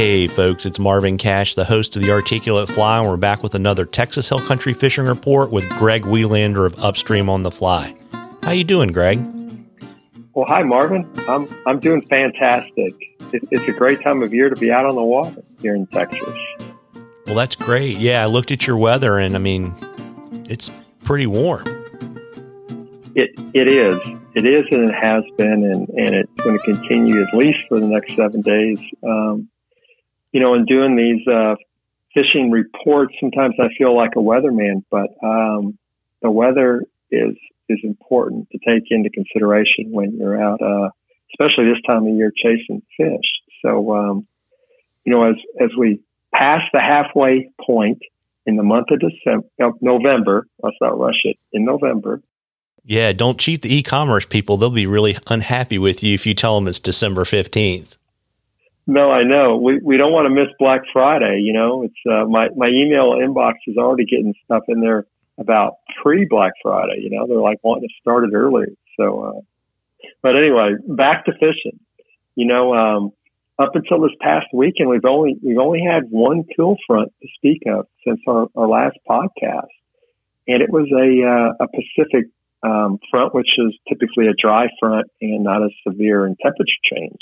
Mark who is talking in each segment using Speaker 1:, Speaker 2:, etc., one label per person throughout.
Speaker 1: Hey, folks, it's Marvin Cash, the host of the Articulate Fly, and we're back with another Texas Hill Country Fishing Report with Greg Welander of Upstream on the Fly. How you doing, Greg?
Speaker 2: Well, hi, Marvin. I'm I'm doing fantastic. It, it's a great time of year to be out on the water here in Texas.
Speaker 1: Well, that's great. Yeah, I looked at your weather, and I mean, it's pretty warm.
Speaker 2: It it is. It is, and it has been, and, and it's going to continue at least for the next seven days. Um, you know, in doing these uh, fishing reports, sometimes I feel like a weatherman, but um, the weather is is important to take into consideration when you're out, uh, especially this time of year chasing fish. So, um, you know, as as we pass the halfway point in the month of December, uh, November, let's not rush it. In November,
Speaker 1: yeah, don't cheat the e-commerce people. They'll be really unhappy with you if you tell them it's December fifteenth.
Speaker 2: No, I know. We we don't want to miss Black Friday. You know, it's uh, my my email inbox is already getting stuff in there about pre Black Friday. You know, they're like wanting to start it early. So, uh, but anyway, back to fishing. You know, um, up until this past weekend, we've only we've only had one kill front to speak of since our, our last podcast, and it was a uh, a Pacific um, front, which is typically a dry front and not as severe in temperature change.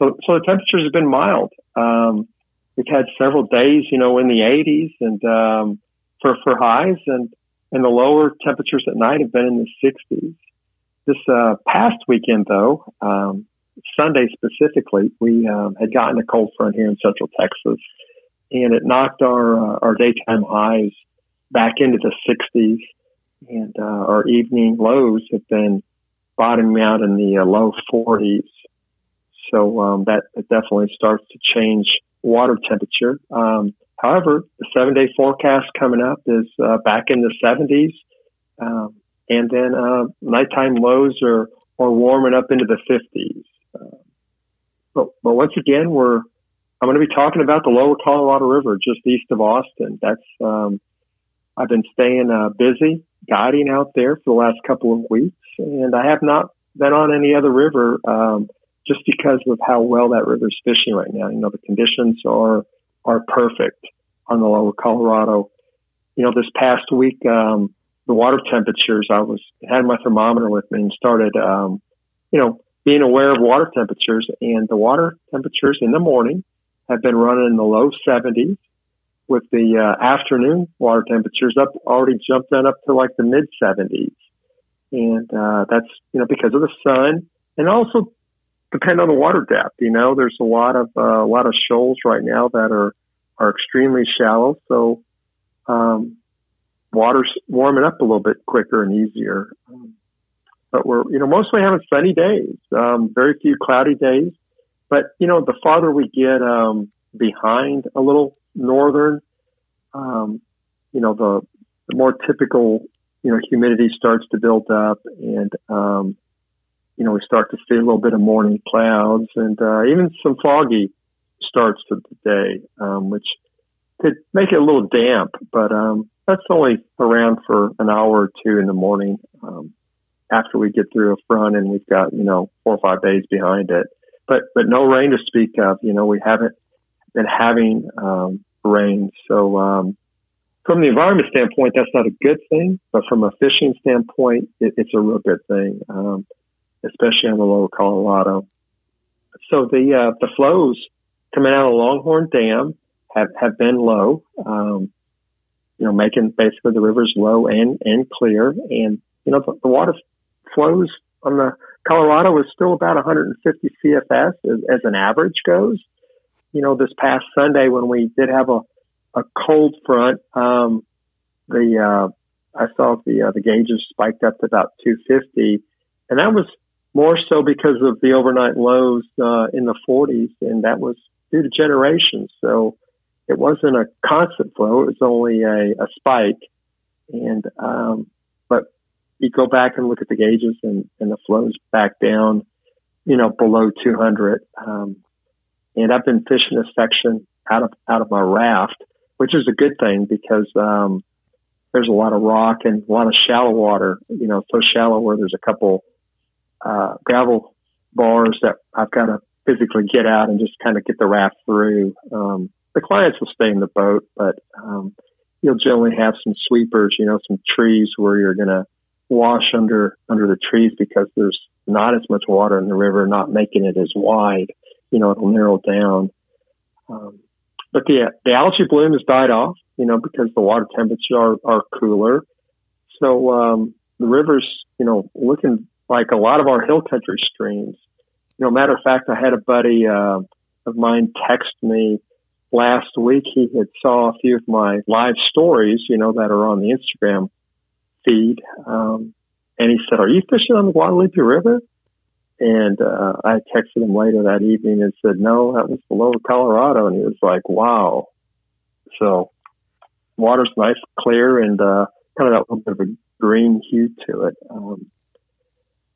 Speaker 2: So, so the temperatures have been mild. Um, we've had several days, you know, in the 80s and um, for for highs, and and the lower temperatures at night have been in the 60s. This uh, past weekend, though, um, Sunday specifically, we um, had gotten a cold front here in Central Texas, and it knocked our uh, our daytime highs back into the 60s, and uh, our evening lows have been bottoming out in the uh, low 40s. So um, that definitely starts to change water temperature. Um, however, the seven day forecast coming up is uh, back in the 70s. Um, and then uh, nighttime lows are, are warming up into the 50s. Uh, but, but once again, we're I'm going to be talking about the lower Colorado River just east of Austin. That's um, I've been staying uh, busy guiding out there for the last couple of weeks, and I have not been on any other river um, just because of how well that river is fishing right now. You know, the conditions are are perfect on the lower Colorado. You know, this past week, um, the water temperatures, I was had my thermometer with me and started, um, you know, being aware of water temperatures. And the water temperatures in the morning have been running in the low 70s, with the uh, afternoon water temperatures up already jumped then up to like the mid 70s. And uh, that's you know because of the sun and also depend on the water depth. You know, there's a lot of uh, a lot of shoals right now that are are extremely shallow, so um, water's warming up a little bit quicker and easier. Um, but we're you know mostly having sunny days, um, very few cloudy days. But you know, the farther we get um, behind a little northern, um, you know, the, the more typical you know humidity starts to build up and um, you know, we start to see a little bit of morning clouds and uh, even some foggy starts to the day, um, which could make it a little damp, but um, that's only around for an hour or two in the morning um, after we get through a front and we've got, you know, four or five days behind it. But, but no rain to speak of. You know, we haven't been having um, rain. So um, from the environment standpoint, that's not a good thing. But from a fishing standpoint, it, it's a real good thing. Um, especially on the lower Colorado. So the uh, the flows coming out of Longhorn Dam have, have been low, um, you know, making basically the rivers low and, and clear. And, you know, the, the water flows on the Colorado is still about 150 CFS as, as an average goes. You know, this past Sunday when we did have a, a cold front, um, the, uh, I saw the, uh, the gauges spiked up to about 250 and that was more so because of the overnight lows uh, in the 40s, and that was due to generations. So it wasn't a constant flow; it was only a, a spike. And um, but you go back and look at the gauges, and, and the flows back down, you know, below 200. Um, and I've been fishing this section out of out of my raft, which is a good thing because um, there's a lot of rock and a lot of shallow water. You know, so shallow where there's a couple uh, gravel bars that I've got to physically get out and just kind of get the raft through. Um, the clients will stay in the boat, but um, you'll generally have some sweepers, you know, some trees where you're going to wash under under the trees because there's not as much water in the river, not making it as wide. You know, it'll narrow down. Um, but the the algae bloom has died off, you know, because the water temperatures are, are cooler. So um, the river's, you know, looking like a lot of our hill country streams. You know, matter of fact, I had a buddy uh, of mine text me last week. He had saw a few of my live stories, you know, that are on the Instagram feed, um, and he said, "Are you fishing on the Guadalupe River?" And uh, I texted him later that evening and said, "No, that was below the lower Colorado." And he was like, "Wow!" So water's nice, clear, and uh, kind of that little bit of a green hue to it. Um,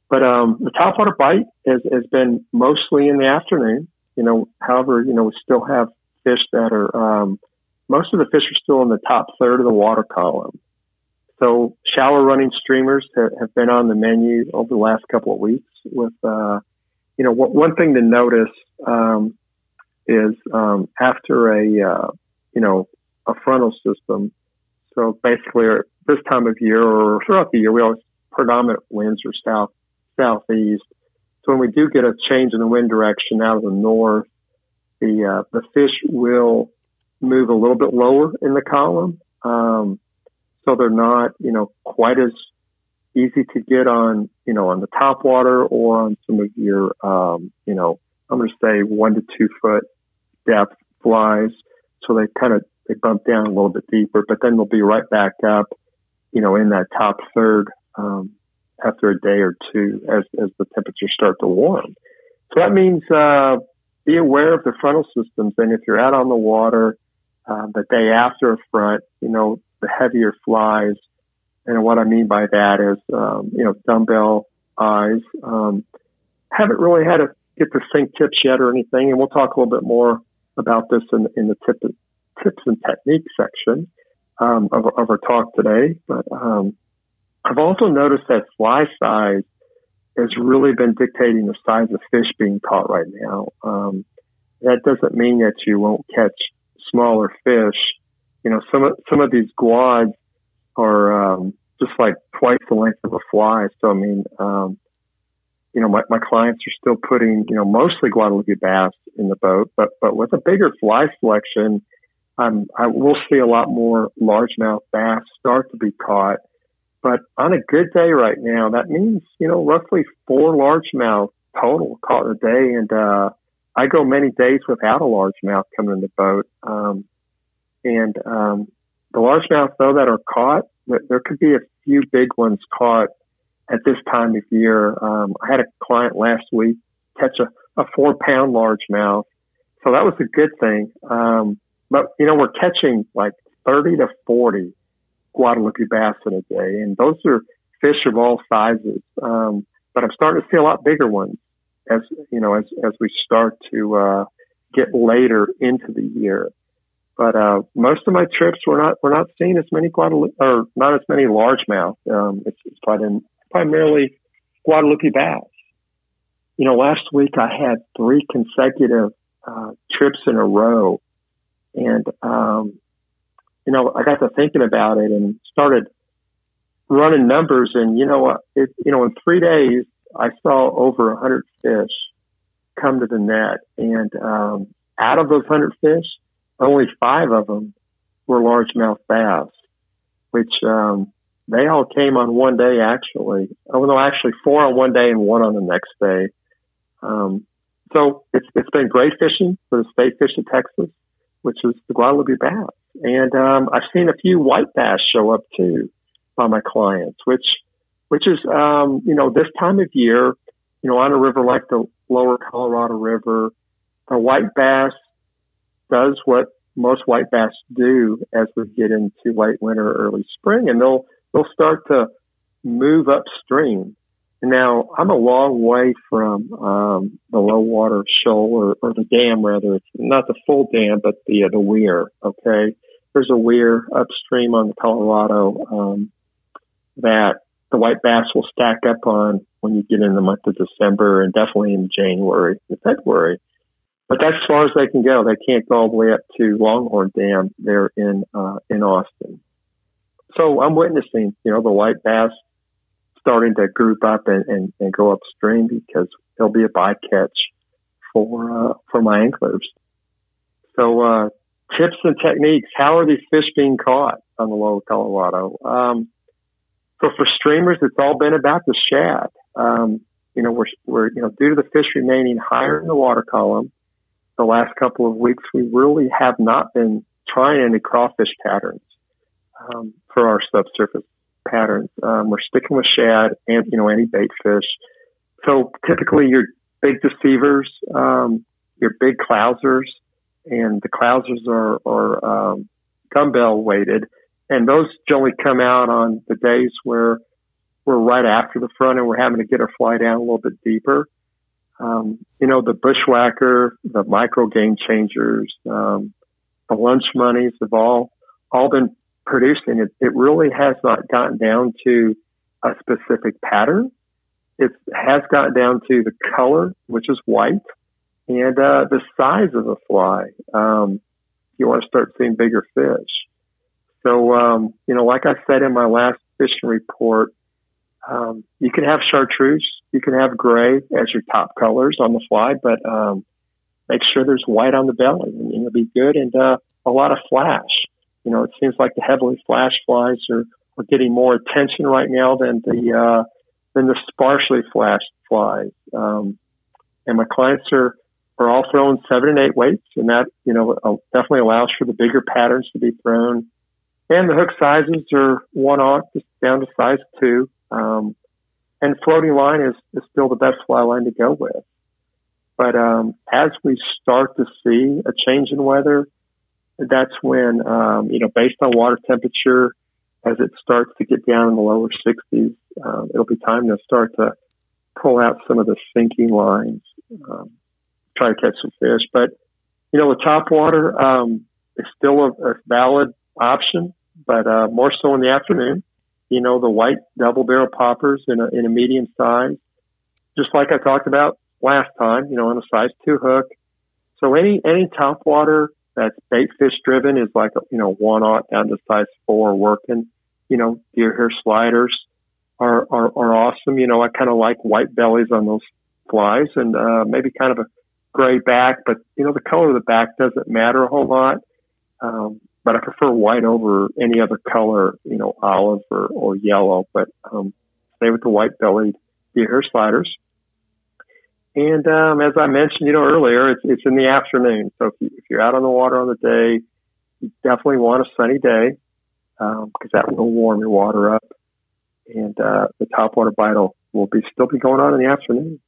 Speaker 2: but um, the topwater bite has, has been mostly in the afternoon. You know, however, you know we still have fish that are um, most of the fish are still in the top third of the water column. So shallow running streamers have, been on the menu over the last couple of weeks. With uh, you know, one thing to notice um, is um, after a uh, you know a frontal system. So basically, this time of year or throughout the year, we always predominant winds are south southeast. So when we do get a change in the wind direction out of the north, the uh, the fish will move a little bit lower in the column, um, so they're not you know quite as easy to get on you know on the top water or on some of your um, you know I'm going to say one to two foot depth flies. So they kind of they bump down a little bit deeper, but then they'll be right back up, you know, in that top third um, after a day or two as as the temperatures start to warm. So that means uh, be aware of the frontal systems, and if you're out on the water uh, the day after a front, you know, the heavier flies. And what I mean by that is, um, you know, dumbbell eyes. Um, haven't really had to get the sink tips yet or anything, and we'll talk a little bit more about this in, in the tip, tips and techniques section um, of, of, our talk today. But um, I've also noticed that fly size has really been dictating the size of fish being caught right now. Um, that doesn't mean that you won't catch smaller fish. You know, some of some of these guads are um, just like twice the length of a fly. So I mean, um, you know, my, my clients are still putting, you know, mostly Guadalupe bass in the boat, but but with a bigger fly selection, um, I will see a lot more largemouth bass start to be caught. But on a good day right now, that means, you know, roughly four largemouth total caught a day. And, uh, I go many days without a largemouth coming in the boat. Um, and, um, the largemouth though that are caught, there could be a few big ones caught at this time of year. Um, I had a client last week catch a, a four pound largemouth. So that was a good thing. Um, but, you know, we're catching like 30 to 40 Guadalupe bass in a day. And those are fish of all sizes. Um, but I'm starting to see a lot bigger ones as, you know, as, as we start to, uh, get later into the year. But, uh, most of my trips, we're not, we're not seeing as many Guadalupe, or not as many largemouth. Um, it's, it's primarily Guadalupe bass. You know, last week I had three consecutive, uh, trips in a row and, um, you know, I got to thinking about it and started running numbers. And, you know, what? it, you know, in three days, I saw over a hundred fish come to the net. And, um, out of those hundred fish, only five of them were largemouth bass, which, um, they all came on one day actually. Oh no, actually four on one day and one on the next day. Um, so it's, it's been great fishing for the state fish of Texas which is the Guadalupe bass. And um, I've seen a few white bass show up too by my clients, which which is um, you know this time of year, you know, on a river like the Lower Colorado River, a white bass does what most white bass do as we get into late winter, early spring, and they'll they'll start to move upstream now, I'm a long way from um, the low water shoal or, or the dam, rather. It's not the full dam, but the uh, the weir. Okay, there's a weir upstream on the Colorado um, that the white bass will stack up on when you get in the month of December and definitely in January and February. But that's as far as they can go. They can't go all the way up to Longhorn Dam there in uh, in Austin. So I'm witnessing, you know, the white bass starting to group up and, and, and go upstream because there'll be a bycatch for uh, for my anglers. So uh, tips and techniques. How are these fish being caught on the lower Colorado? Um, so for streamers, it's all been about the shad. Um, you know, we're, we're, you know, due to the fish remaining higher in the water column, the last couple of weeks, we really have not been trying any crawfish patterns um, for our subsurface patterns. Um, we're sticking with shad and you know any bait fish. So typically, your big deceivers, um, your big clousers, and the clousers are, are um, dumbbell weighted, and those generally come out on the days where we're right after the front and we're having to get our fly down a little bit deeper. Um, you know, the bushwhacker, the micro game changers, um, the lunch monies have all all been producing. It, it really has not gotten down to a specific pattern. It has gotten down to the color, which is white, and uh, the size of the fly. Um, you want to start seeing bigger fish. So, um, you know, like I said in my last fishing report, um, you can have chartreuse, you can have gray as your top colors on the fly, but um, make sure there's white on the belly, and it'll be good. And uh, a lot of flash. You know, it seems like the heavily flash flies are, are getting more attention right now than the uh, than the sparsely flashed flies. Um, and my clients are are all throwing seven and eight weights, and that you know uh, definitely allows for the bigger patterns to be thrown. And the hook sizes are one aught down to size two. Um, and floating line is, is still the best fly line to go with. But um, as we start to see a change in weather, that's when, um, you know, based on water temperature, as it starts to get down in the lower 60s, um, it'll be time to start to pull out some of the sinking lines, um, try to catch some fish. But, you know, the top water um, is still a, a valid option, but uh, more so in the afternoon you know, the white double barrel poppers in a, in a medium size, just like I talked about last time, you know, on a size two hook. So any, any top water that's bait fish driven is like, a, you know, one aught down to size four working, you know, deer hair sliders are, are, are awesome. You know, I kind of like white bellies on those flies and, uh, maybe kind of a gray back, but you know, the color of the back doesn't matter a whole lot. Um, but I prefer white over any other color, you know, olive or, or yellow. But um, stay with the white bellied deer hair sliders. And um, as I mentioned, you know, earlier, it's, it's in the afternoon. So if, you, if you're out on the water on the day, you definitely want a sunny day because um, that will warm your water up. And uh, the topwater bite will be still be going on in the afternoon.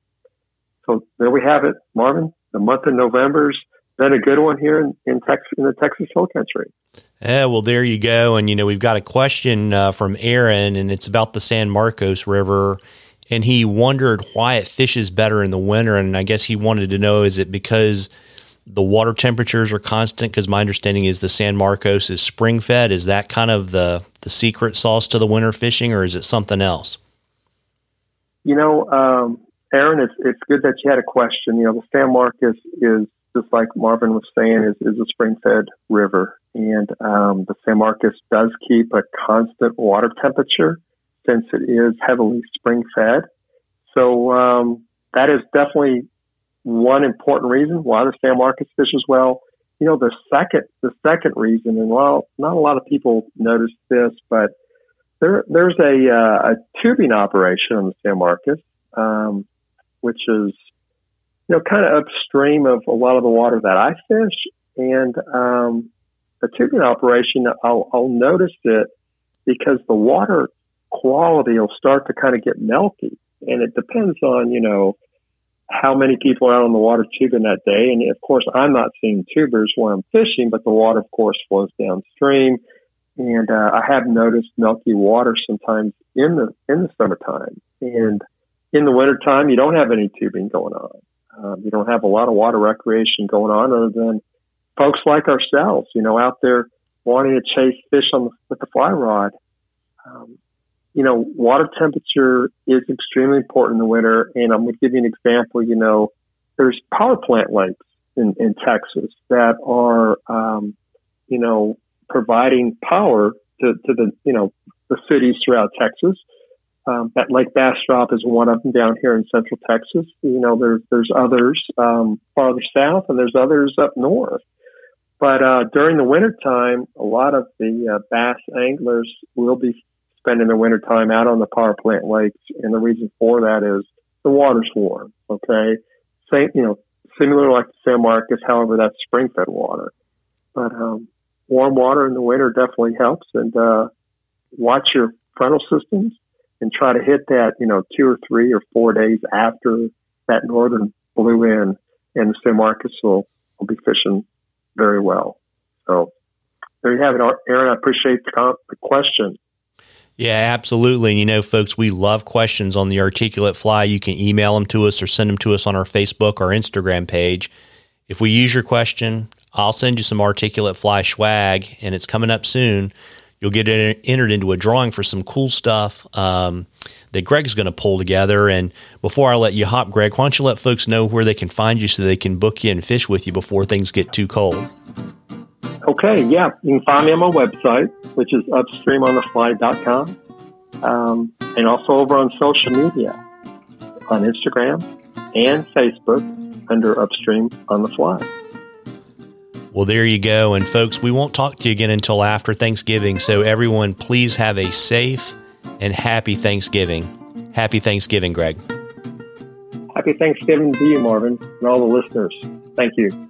Speaker 2: So there we have it, Marvin. The month of November's been a good one here in, in Texas, in the Texas Hill Country.
Speaker 1: Yeah, well, there you go. And, you know, we've got a question uh, from Aaron, and it's about the San Marcos River. And he wondered why it fishes better in the winter. And I guess he wanted to know is it because the water temperatures are constant? Because my understanding is the San Marcos is spring fed. Is that kind of the, the secret sauce to the winter fishing, or is it something else?
Speaker 2: You know, um, Aaron, it's, it's good that you had a question. You know, the San Marcos is just like Marvin was saying, is, is a spring fed river. And um, the San Marcos does keep a constant water temperature since it is heavily spring fed. So um, that is definitely one important reason why the San Marcos fishes well. You know, the second the second reason, and well, not a lot of people notice this, but there there's a uh, a tubing operation on the San Marcos, um, which is you know, kind of upstream of a lot of the water that I fish. And um, the tubing operation, I'll, I'll notice it because the water quality will start to kind of get milky. And it depends on, you know, how many people are out on the water tubing that day. And of course, I'm not seeing tubers where I'm fishing, but the water, of course, flows downstream. And uh, I have noticed milky water sometimes in the in the summertime. And in the wintertime, you don't have any tubing going on. Um, you don't have a lot of water recreation going on other than folks like ourselves, you know, out there wanting to chase fish on the, with the fly rod. Um, you know, water temperature is extremely important in the winter. And I'm going to give you an example. You know, there's power plant lakes in, in Texas that are, um, you know, providing power to, to the, you know, the cities throughout Texas. Um, that Lake Bastrop is one of them down here in central Texas. You know, there's, there's others, um, farther south and there's others up north. But, uh, during the wintertime, a lot of the uh, bass anglers will be spending their wintertime out on the power plant lakes. And the reason for that is the water's warm. Okay. Same, you know, similar like San Marcos. However, that's spring fed water. But, um, warm water in the winter definitely helps and, uh, watch your frontal systems and try to hit that, you know, two or three or four days after that northern blew in and the San Marcos will, will be fishing very well. So there you have it, Aaron. I appreciate the, the question.
Speaker 1: Yeah, absolutely. And you know, folks, we love questions on the articulate fly. You can email them to us or send them to us on our Facebook or Instagram page. If we use your question, I'll send you some articulate fly swag, and it's coming up soon. You'll get entered into a drawing for some cool stuff um, that Greg's going to pull together. And before I let you hop, Greg, why don't you let folks know where they can find you so they can book you and fish with you before things get too cold?
Speaker 2: Okay, yeah. You can find me on my website, which is upstreamonthefly.com, um, and also over on social media on Instagram and Facebook under Upstream on the Fly.
Speaker 1: Well, there you go. And folks, we won't talk to you again until after Thanksgiving. So, everyone, please have a safe and happy Thanksgiving. Happy Thanksgiving, Greg.
Speaker 2: Happy Thanksgiving to you, Marvin, and all the listeners. Thank you.